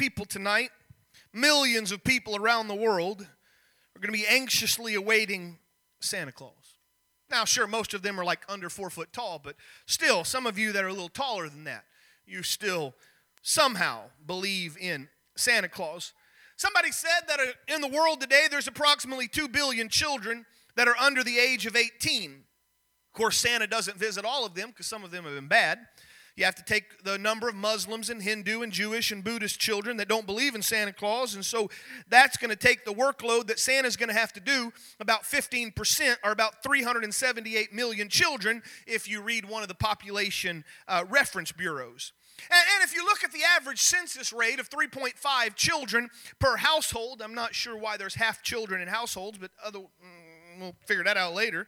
people tonight, millions of people around the world, are going to be anxiously awaiting Santa Claus. Now, sure, most of them are like under four foot tall, but still, some of you that are a little taller than that, you still somehow believe in Santa Claus. Somebody said that uh, in the world today, there's approximately 2 billion children that are under the age of 18. Of course, Santa doesn't visit all of them because some of them have been bad. You have to take the number of Muslims and Hindu and Jewish and Buddhist children that don't believe in Santa Claus, and so that's going to take the workload that Santa's going to have to do about 15%, or about 378 million children, if you read one of the population uh, reference bureaus. And, and, if you look at the average census rate of 3.5 children per household, I'm not sure why there's half children in households, but other, mm, we'll figure that out later.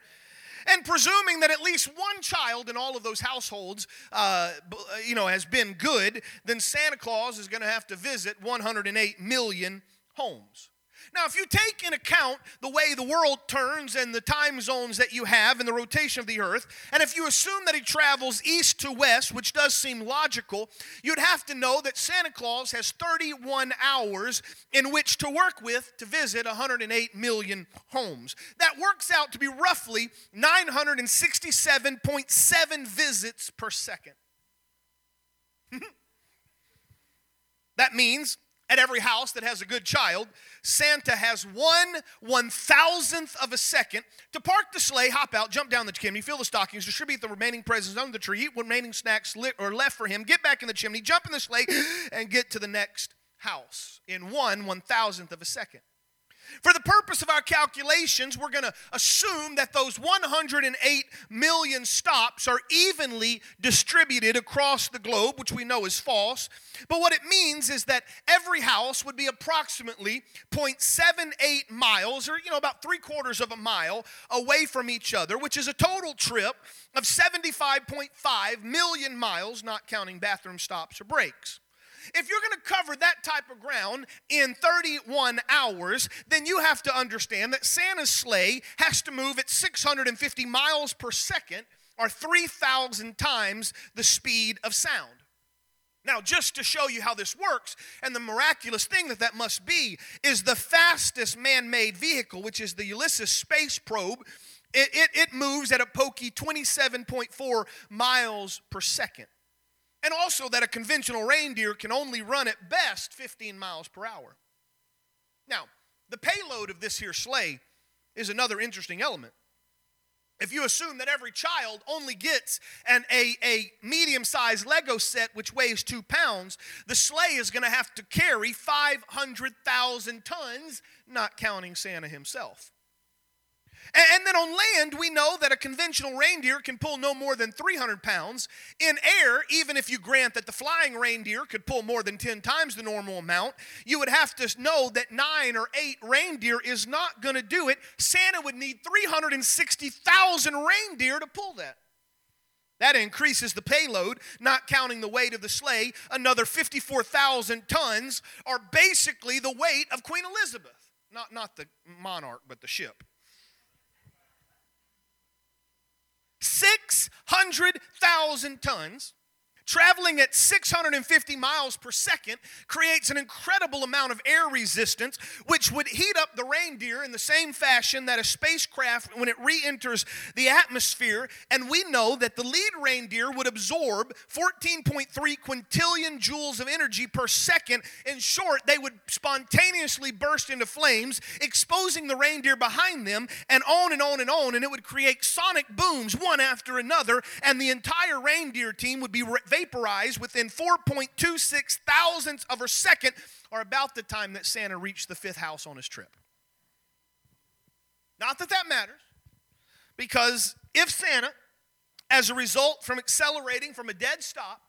And presuming that at least one child in all of those households, uh, uh you know, has been good, then Santa Claus is going to have to visit 108 million homes. Now, if you take in account the way the world turns and the time zones that you have and the rotation of the earth, and if you assume that he travels east to west, which does seem logical, you'd have to know that Santa Claus has 31 hours in which to work with to visit 108 million homes. That works out to be roughly 967.7 visits per second. that means at every house that has a good child, Santa has one one thousandth of a second to park the sleigh, hop out, jump down the chimney, fill the stockings, distribute the remaining presents under the tree, eat remaining snacks lit or left for him, get back in the chimney, jump in the sleigh, and get to the next house in one one thousandth of a second. For the purpose of our calculations, we're going to assume that those 108 million stops are evenly distributed across the globe, which we know is false. But what it means is that every house would be approximately 0.78 miles, or you know, about three quarters of a mile away from each other, which is a total trip of 75.5 million miles, not counting bathroom stops or breaks. If you're going to cover that type of ground in 31 hours, then you have to understand that Santa's sleigh has to move at 650 miles per second or 3,000 times the speed of sound. Now, just to show you how this works, and the miraculous thing that that must be, is the fastest man made vehicle, which is the Ulysses space probe. It, it, it moves at a pokey 27.4 miles per second. And also that a conventional reindeer can only run at best 15 miles per hour. Now, the payload of this here sleigh is another interesting element. If you assume that every child only gets an, a, a medium sized Lego set which weighs two pounds, the sleigh is going to have to carry 500,000 tons, not counting Santa himself. Then on land, we know that a conventional reindeer can pull no more than 300 pounds. In air, even if you grant that the flying reindeer could pull more than 10 times the normal amount, you would have to know that nine or eight reindeer is not going to do it. Santa would need 360,000 reindeer to pull that. That increases the payload, not counting the weight of the sleigh. Another 54,000 tons are basically the weight of Queen Elizabeth. Not, not the monarch, but the ship. 600,000 tons traveling at 650 miles per second creates an incredible amount of air resistance, which would heat up the reindeer in the same fashion that a spacecraft, when it re enters the atmosphere, and we know that the lead reindeer would absorb 14.3 quintillion joules of energy per second. In short, they would spontaneously burst into flames, exposing the reindeer behind them, and on and on and on, and it would create sonic booms one after another, and the entire reindeer team would be vaporize within 4.26 thousandths of a second, or about the time that Santa reached the fifth house on his trip. Not that that matters, because if Santa, as a result from accelerating from a dead stop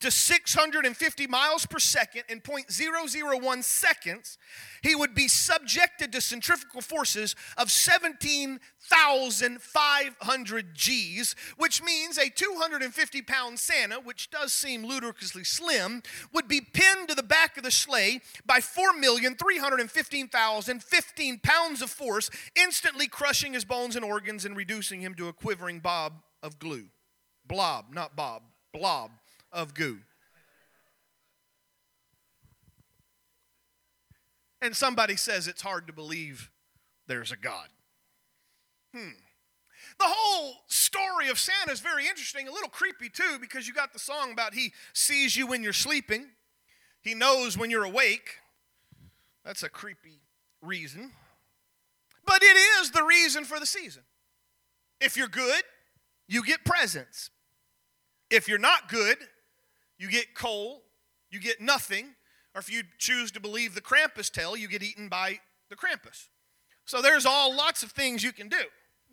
to 650 miles per second in 0.001 seconds, he would be subjected to centrifugal forces of 17,500 G's, which means a 250 pound Santa, which does seem ludicrously slim, would be pinned to the back of the sleigh by 4,315,015 pounds of force, instantly crushing his bones and organs and reducing him to a quivering bob of glue. Blob, not bob, blob of goo. And somebody says it's hard to believe there's a God. Hmm. The whole story of Santa is very interesting, a little creepy too, because you got the song about he sees you when you're sleeping, he knows when you're awake. That's a creepy reason. But it is the reason for the season. If you're good, you get presents. If you're not good, you get coal, you get nothing, or if you choose to believe the Krampus tale, you get eaten by the Krampus. So there's all lots of things you can do.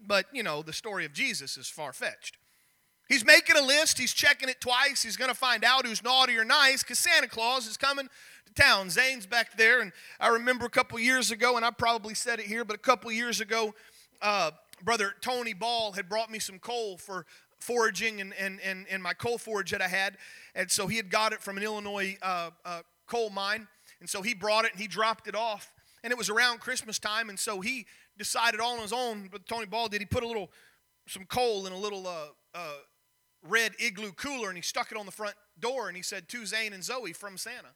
But, you know, the story of Jesus is far fetched. He's making a list, he's checking it twice. He's going to find out who's naughty or nice because Santa Claus is coming to town. Zane's back there, and I remember a couple years ago, and I probably said it here, but a couple years ago, uh, Brother Tony Ball had brought me some coal for foraging and, and, and, and my coal forage that I had. And so he had got it from an Illinois uh, uh, coal mine. And so he brought it and he dropped it off. And it was around Christmas time. And so he decided all on his own, but Tony Ball did, he put a little, some coal in a little uh, uh, red igloo cooler and he stuck it on the front door and he said, To Zane and Zoe from Santa.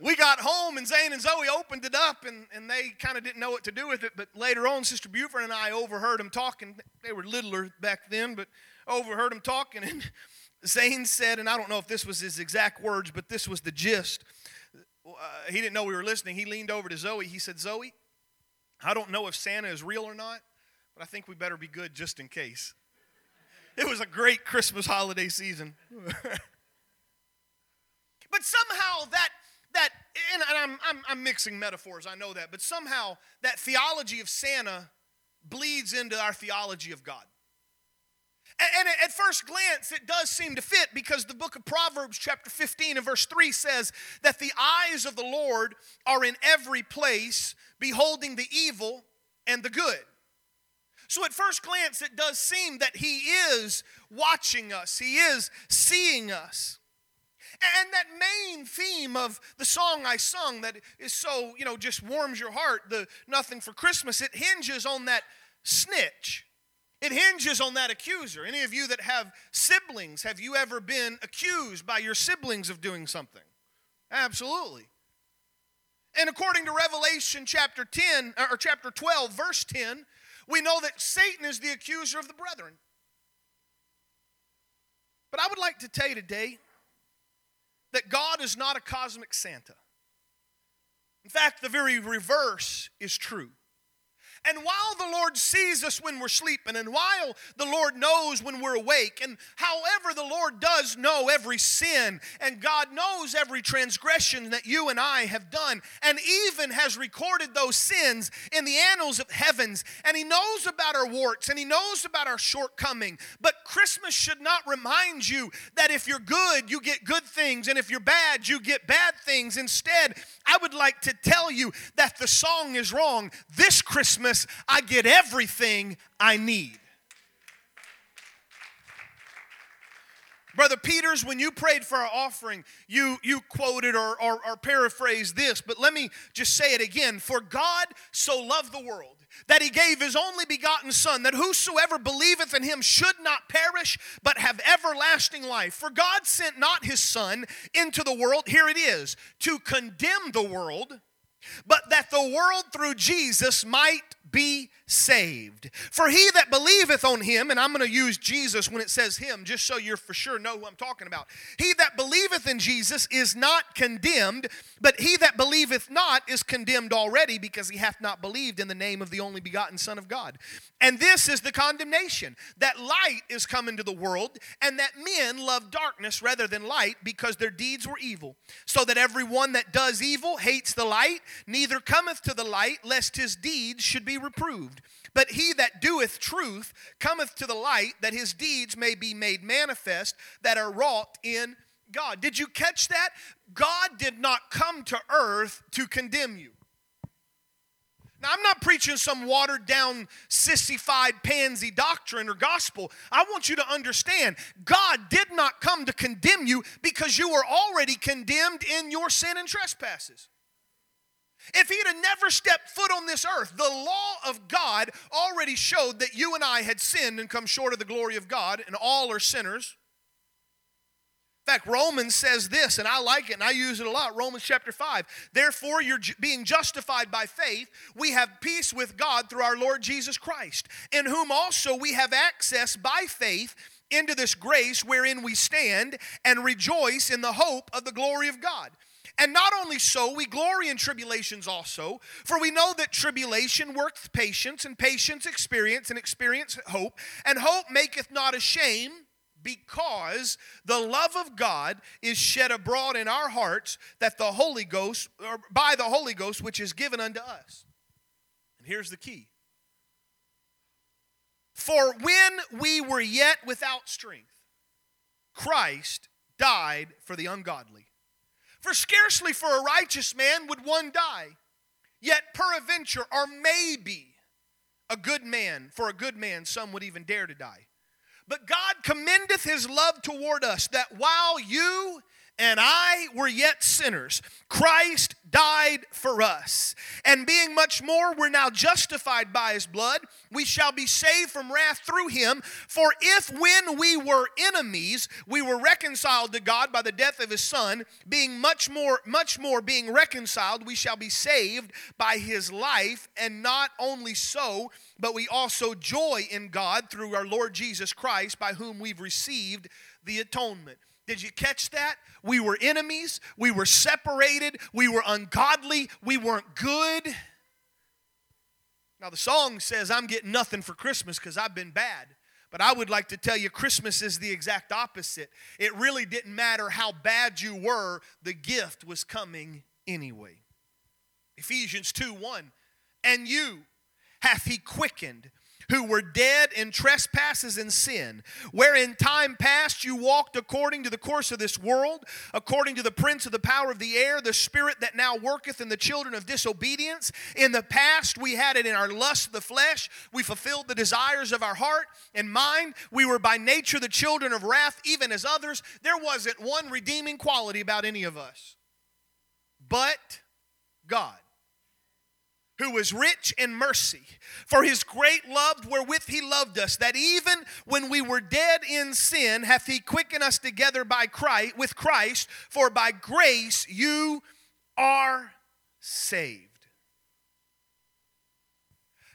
We got home and Zane and Zoe opened it up and, and they kind of didn't know what to do with it. But later on, Sister Buford and I overheard them talking. They were littler back then, but overheard them talking. And Zane said, and I don't know if this was his exact words, but this was the gist. Uh, he didn't know we were listening. He leaned over to Zoe. He said, Zoe, I don't know if Santa is real or not, but I think we better be good just in case. It was a great Christmas holiday season. but somehow that that and I'm, I'm, I'm mixing metaphors, I know that, but somehow that theology of Santa bleeds into our theology of God. And at first glance, it does seem to fit because the book of Proverbs, chapter 15 and verse 3 says that the eyes of the Lord are in every place, beholding the evil and the good. So at first glance, it does seem that He is watching us, He is seeing us. And that main theme of the song I sung that is so, you know, just warms your heart, the Nothing for Christmas, it hinges on that snitch. It hinges on that accuser. Any of you that have siblings, have you ever been accused by your siblings of doing something? Absolutely. And according to Revelation chapter 10 or chapter 12 verse 10, we know that Satan is the accuser of the brethren. But I would like to tell you today that God is not a cosmic Santa. In fact, the very reverse is true. And while the Lord sees us when we're sleeping, and while the Lord knows when we're awake, and however the Lord does know every sin, and God knows every transgression that you and I have done, and even has recorded those sins in the annals of heavens, and He knows about our warts, and He knows about our shortcoming. But Christmas should not remind you that if you're good, you get good things, and if you're bad, you get bad things. Instead, I would like to tell you that the song is wrong. This Christmas, I get everything I need. Brother Peters, when you prayed for our offering, you, you quoted or, or, or paraphrased this, but let me just say it again. For God so loved the world that he gave his only begotten Son, that whosoever believeth in him should not perish, but have everlasting life. For God sent not his Son into the world, here it is, to condemn the world, but that the world through Jesus might be saved. For he that believeth on him, and I'm going to use Jesus when it says him, just so you're for sure know who I'm talking about. He that believeth in Jesus is not condemned, but he that believeth not is condemned already because he hath not believed in the name of the only begotten Son of God. And this is the condemnation that light is come into the world, and that men love darkness rather than light because their deeds were evil. So that every one that does evil hates the light, neither cometh to the light, lest his deeds should be reproved. But he that doeth truth cometh to the light, that his deeds may be made manifest, that are wrought in God. Did you catch that? God did not come to earth to condemn you. Now, I'm not preaching some watered down, sissified, pansy doctrine or gospel. I want you to understand God did not come to condemn you because you were already condemned in your sin and trespasses. If he'd have never stepped foot on this earth, the law of God already showed that you and I had sinned and come short of the glory of God, and all are sinners. In fact, Romans says this, and I like it and I use it a lot. Romans chapter 5. Therefore, you're being justified by faith. We have peace with God through our Lord Jesus Christ, in whom also we have access by faith into this grace wherein we stand and rejoice in the hope of the glory of God. And not only so, we glory in tribulations also, for we know that tribulation worketh patience, and patience experience, and experience hope, and hope maketh not ashamed because the love of God is shed abroad in our hearts that the Holy Ghost or by the Holy Ghost which is given unto us. And here's the key. For when we were yet without strength, Christ died for the ungodly. For scarcely for a righteous man would one die, yet peradventure, or maybe, a good man, for a good man, some would even dare to die. But God commendeth his love toward us that while you and I were yet sinners, Christ died for us. And being much more, we're now justified by his blood. We shall be saved from wrath through him. For if when we were enemies, we were reconciled to God by the death of his son, being much more, much more being reconciled, we shall be saved by his life. And not only so, but we also joy in God through our Lord Jesus Christ, by whom we've received the atonement. Did you catch that? We were enemies. We were separated. We were ungodly. We weren't good. Now, the song says, I'm getting nothing for Christmas because I've been bad. But I would like to tell you, Christmas is the exact opposite. It really didn't matter how bad you were, the gift was coming anyway. Ephesians 2 1. And you hath he quickened who were dead in trespasses and sin, wherein time past you walked according to the course of this world, according to the prince of the power of the air, the spirit that now worketh in the children of disobedience. In the past we had it in our lust of the flesh, we fulfilled the desires of our heart and mind. We were by nature the children of wrath, even as others. There wasn't one redeeming quality about any of us. But God who was rich in mercy, for his great love wherewith he loved us, that even when we were dead in sin, hath he quickened us together by Christ with Christ, for by grace you are saved.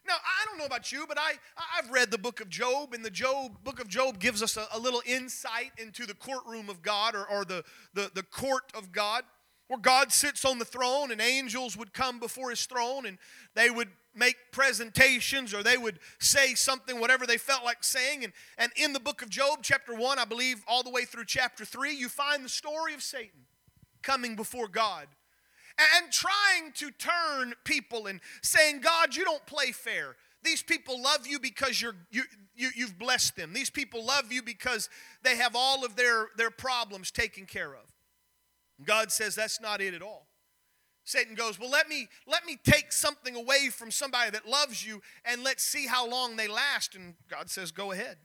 Now, I don't know about you, but I, I've read the book of Job, and the Job, book of Job gives us a, a little insight into the courtroom of God or, or the, the, the court of God where God sits on the throne and angels would come before his throne and they would make presentations or they would say something, whatever they felt like saying. And, and in the book of Job, chapter 1, I believe, all the way through chapter 3, you find the story of Satan coming before God and trying to turn people and saying, God, you don't play fair. These people love you because you're, you, you, you've blessed them. These people love you because they have all of their, their problems taken care of. God says that's not it at all. Satan goes, "Well, let me let me take something away from somebody that loves you and let's see how long they last." And God says, "Go ahead."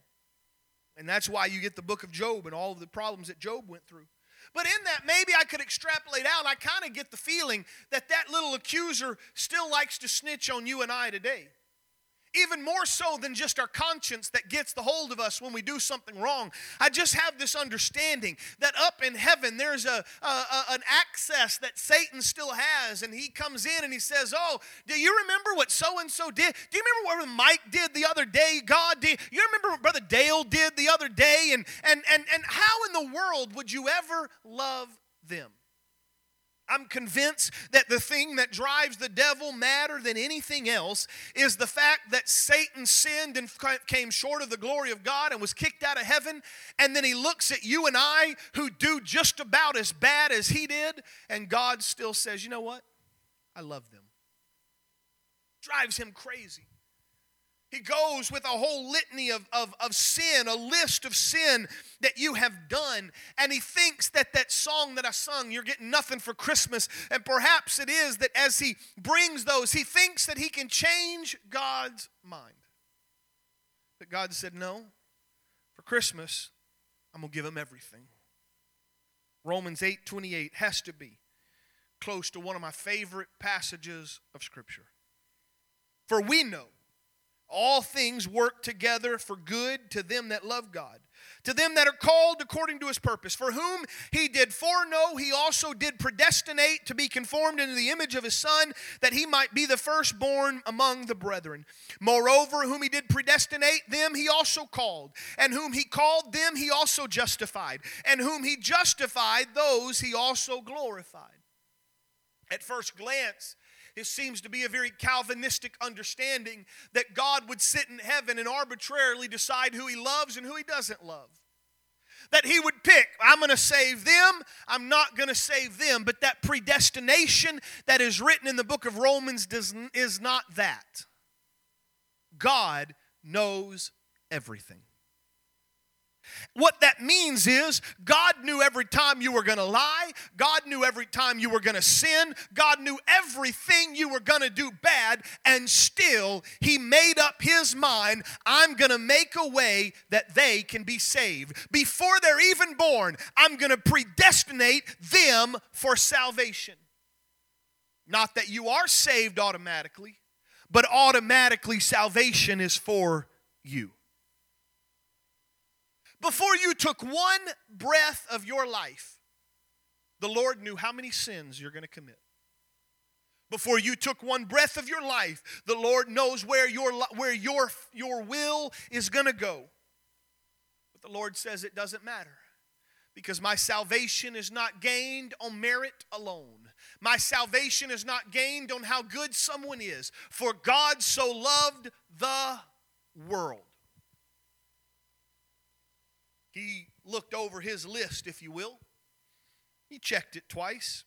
And that's why you get the book of Job and all of the problems that Job went through. But in that, maybe I could extrapolate out. I kind of get the feeling that that little accuser still likes to snitch on you and I today even more so than just our conscience that gets the hold of us when we do something wrong. I just have this understanding that up in heaven there's a, a, a, an access that Satan still has, and he comes in and he says, "Oh, do you remember what so and so did? Do you remember what Mike did the other day? God did. You remember what Brother Dale did the other day? And and and and how in the world would you ever love them?" I'm convinced that the thing that drives the devil madder than anything else is the fact that Satan sinned and came short of the glory of God and was kicked out of heaven. And then he looks at you and I who do just about as bad as he did, and God still says, You know what? I love them. Drives him crazy. He goes with a whole litany of, of, of sin, a list of sin that you have done. And he thinks that that song that I sung, You're Getting Nothing for Christmas, and perhaps it is that as he brings those, he thinks that he can change God's mind. But God said, No, for Christmas, I'm going to give him everything. Romans 8 28 has to be close to one of my favorite passages of Scripture. For we know all things work together for good to them that love God, to them that are called according to his purpose, for whom he did foreknow, he also did predestinate to be conformed into the image of his Son, that he might be the firstborn among the brethren. Moreover, whom he did predestinate, them he also called, and whom he called, them he also justified, and whom he justified, those he also glorified. At first glance, it seems to be a very Calvinistic understanding that God would sit in heaven and arbitrarily decide who he loves and who he doesn't love. That he would pick, I'm going to save them, I'm not going to save them. But that predestination that is written in the book of Romans does, is not that. God knows everything. What that means is God knew every time you were going to lie. God knew every time you were going to sin. God knew everything you were going to do bad. And still, He made up His mind I'm going to make a way that they can be saved. Before they're even born, I'm going to predestinate them for salvation. Not that you are saved automatically, but automatically salvation is for you. Before you took one breath of your life, the Lord knew how many sins you're going to commit. Before you took one breath of your life, the Lord knows where your, where your, your will is going to go. But the Lord says it doesn't matter because my salvation is not gained on merit alone. My salvation is not gained on how good someone is. For God so loved the world he looked over his list, if you will. He checked it twice.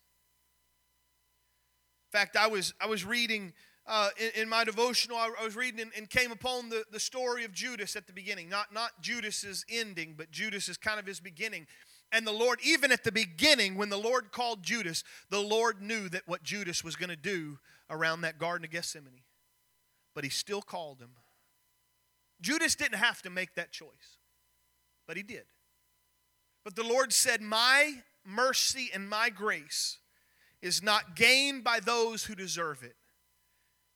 In fact, I was, I was reading uh, in, in, my devotional, I, was reading and, and, came upon the, the story of Judas at the beginning. Not, not Judas's ending, but Judas is kind of his beginning. And the Lord, even at the beginning, when the Lord called Judas, the Lord knew that what Judas was going to do around that Garden of Gethsemane. But he still called him. Judas didn't have to make that choice but he did. But the Lord said, My mercy and my grace is not gained by those who deserve it,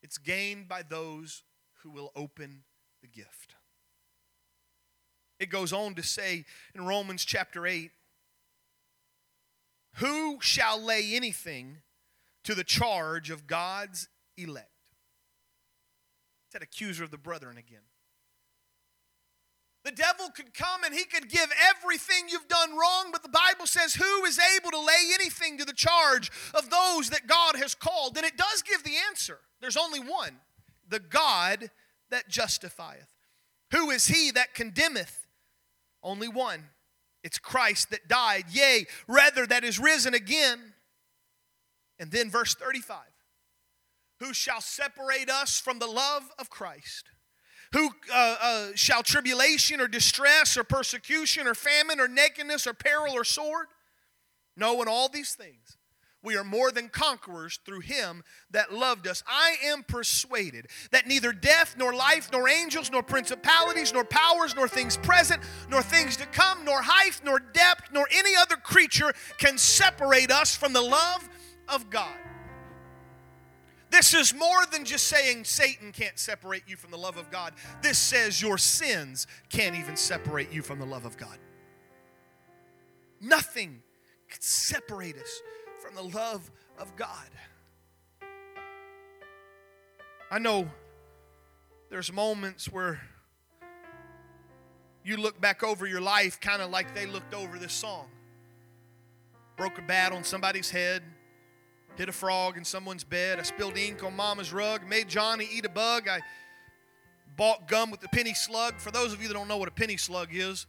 it's gained by those who will open the gift. It goes on to say in Romans chapter 8 Who shall lay anything to the charge of God's elect? It's that accuser of the brethren again. The devil could come and he could give everything you've done wrong, but the Bible says, Who is able to lay anything to the charge of those that God has called? And it does give the answer. There's only one the God that justifieth. Who is he that condemneth? Only one. It's Christ that died, yea, rather, that is risen again. And then verse 35 Who shall separate us from the love of Christ? Who uh, uh, shall tribulation or distress or persecution or famine or nakedness or peril or sword? No, in all these things, we are more than conquerors through him that loved us. I am persuaded that neither death, nor life, nor angels, nor principalities, nor powers, nor things present, nor things to come, nor height, nor depth, nor any other creature can separate us from the love of God. This is more than just saying Satan can't separate you from the love of God. This says your sins can't even separate you from the love of God. Nothing can separate us from the love of God. I know there's moments where you look back over your life kind of like they looked over this song. Broke a bat on somebody's head, hit a frog in someone's bed. I spilled ink on mama's rug, made Johnny eat a bug. I bought gum with the penny slug. For those of you that don't know what a penny slug is,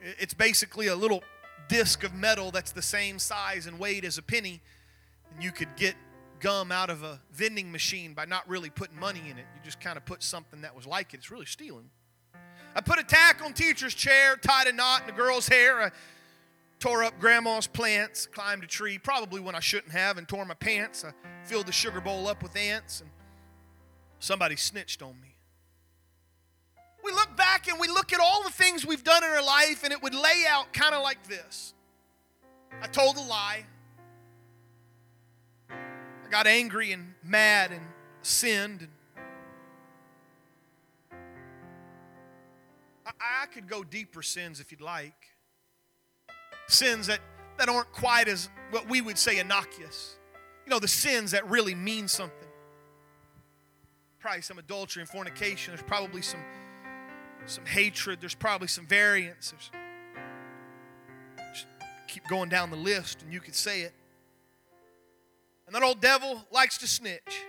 it's basically a little disc of metal that's the same size and weight as a penny. And you could get gum out of a vending machine by not really putting money in it. You just kind of put something that was like it. It's really stealing. I put a tack on teacher's chair, tied a knot in the girl's hair. I tore up grandma's plants, climbed a tree, probably when I shouldn't have, and tore my pants. I filled the sugar bowl up with ants, and somebody snitched on me. We look back and we look at all the things we've done in our life, and it would lay out kind of like this I told a lie. I got angry and mad and sinned. And I, I could go deeper sins if you'd like. Sins that, that aren't quite as what we would say innocuous. You know, the sins that really mean something. Probably some adultery and fornication. There's probably some, some hatred. There's probably some variance. There's, just keep going down the list and you could say it. And that old devil likes to snitch.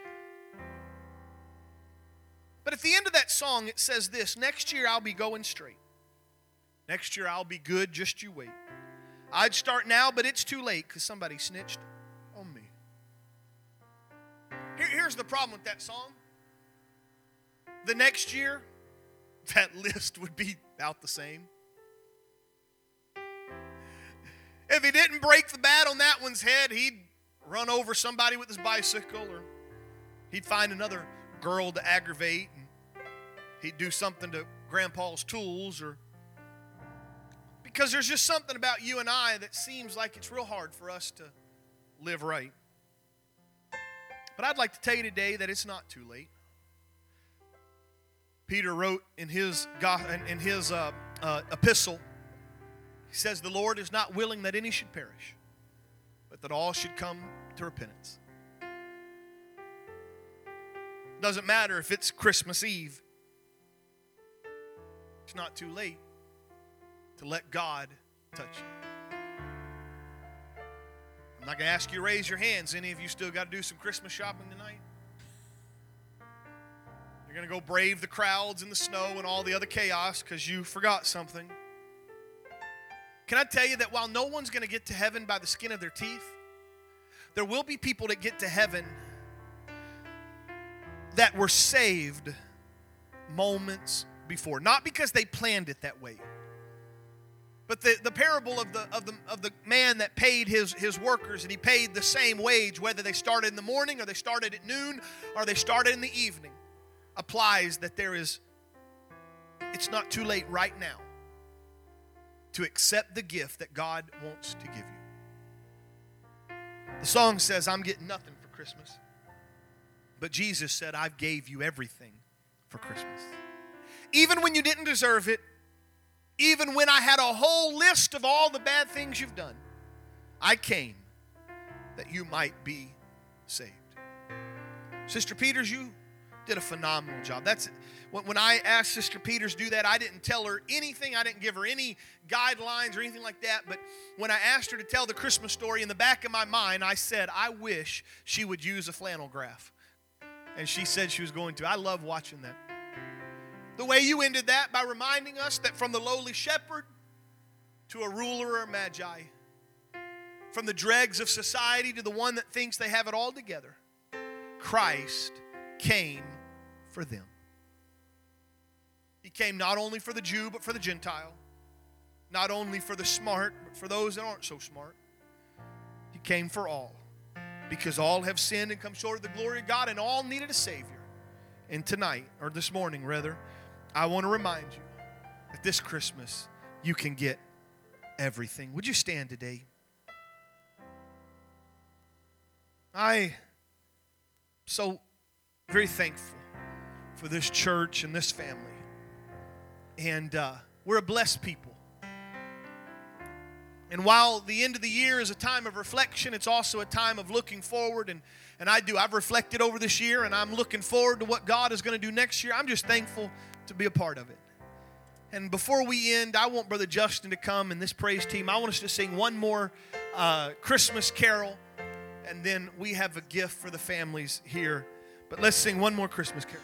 But at the end of that song, it says this Next year I'll be going straight. Next year I'll be good, just you wait. I'd start now, but it's too late because somebody snitched on me. Here, here's the problem with that song. The next year, that list would be about the same. If he didn't break the bat on that one's head, he'd run over somebody with his bicycle or he'd find another girl to aggravate and he'd do something to grandpa's tools or because there's just something about you and I that seems like it's real hard for us to live right. But I'd like to tell you today that it's not too late. Peter wrote in his in his uh, uh, epistle, he says, "The Lord is not willing that any should perish, but that all should come to repentance." Doesn't matter if it's Christmas Eve. It's not too late to let God touch you. I'm not going to ask you to raise your hands. Any of you still got to do some Christmas shopping tonight? You're going to go brave the crowds and the snow and all the other chaos because you forgot something. Can I tell you that while no one's going to get to heaven by the skin of their teeth, there will be people that get to heaven that were saved moments before. Not because they planned it that way. But the, the parable of the, of, the, of the man that paid his, his workers and he paid the same wage, whether they started in the morning or they started at noon or they started in the evening, applies that there is, it's not too late right now to accept the gift that God wants to give you. The song says, I'm getting nothing for Christmas. But Jesus said, I've gave you everything for Christmas. Even when you didn't deserve it, even when I had a whole list of all the bad things you've done, I came that you might be saved. Sister Peters, you did a phenomenal job. That's it. when I asked Sister Peters do that, I didn't tell her anything. I didn't give her any guidelines or anything like that. But when I asked her to tell the Christmas story, in the back of my mind, I said, I wish she would use a flannel graph. And she said she was going to. I love watching that. The way you ended that by reminding us that from the lowly shepherd to a ruler or magi, from the dregs of society to the one that thinks they have it all together, Christ came for them. He came not only for the Jew, but for the Gentile. Not only for the smart, but for those that aren't so smart. He came for all. Because all have sinned and come short of the glory of God, and all needed a Savior. And tonight, or this morning rather, I want to remind you that this Christmas you can get everything. Would you stand today? I so very thankful for this church and this family. And uh, we're a blessed people. And while the end of the year is a time of reflection, it's also a time of looking forward. And, and I do. I've reflected over this year, and I'm looking forward to what God is going to do next year. I'm just thankful to be a part of it. And before we end, I want Brother Justin to come and this praise team. I want us to sing one more uh, Christmas carol, and then we have a gift for the families here. But let's sing one more Christmas carol.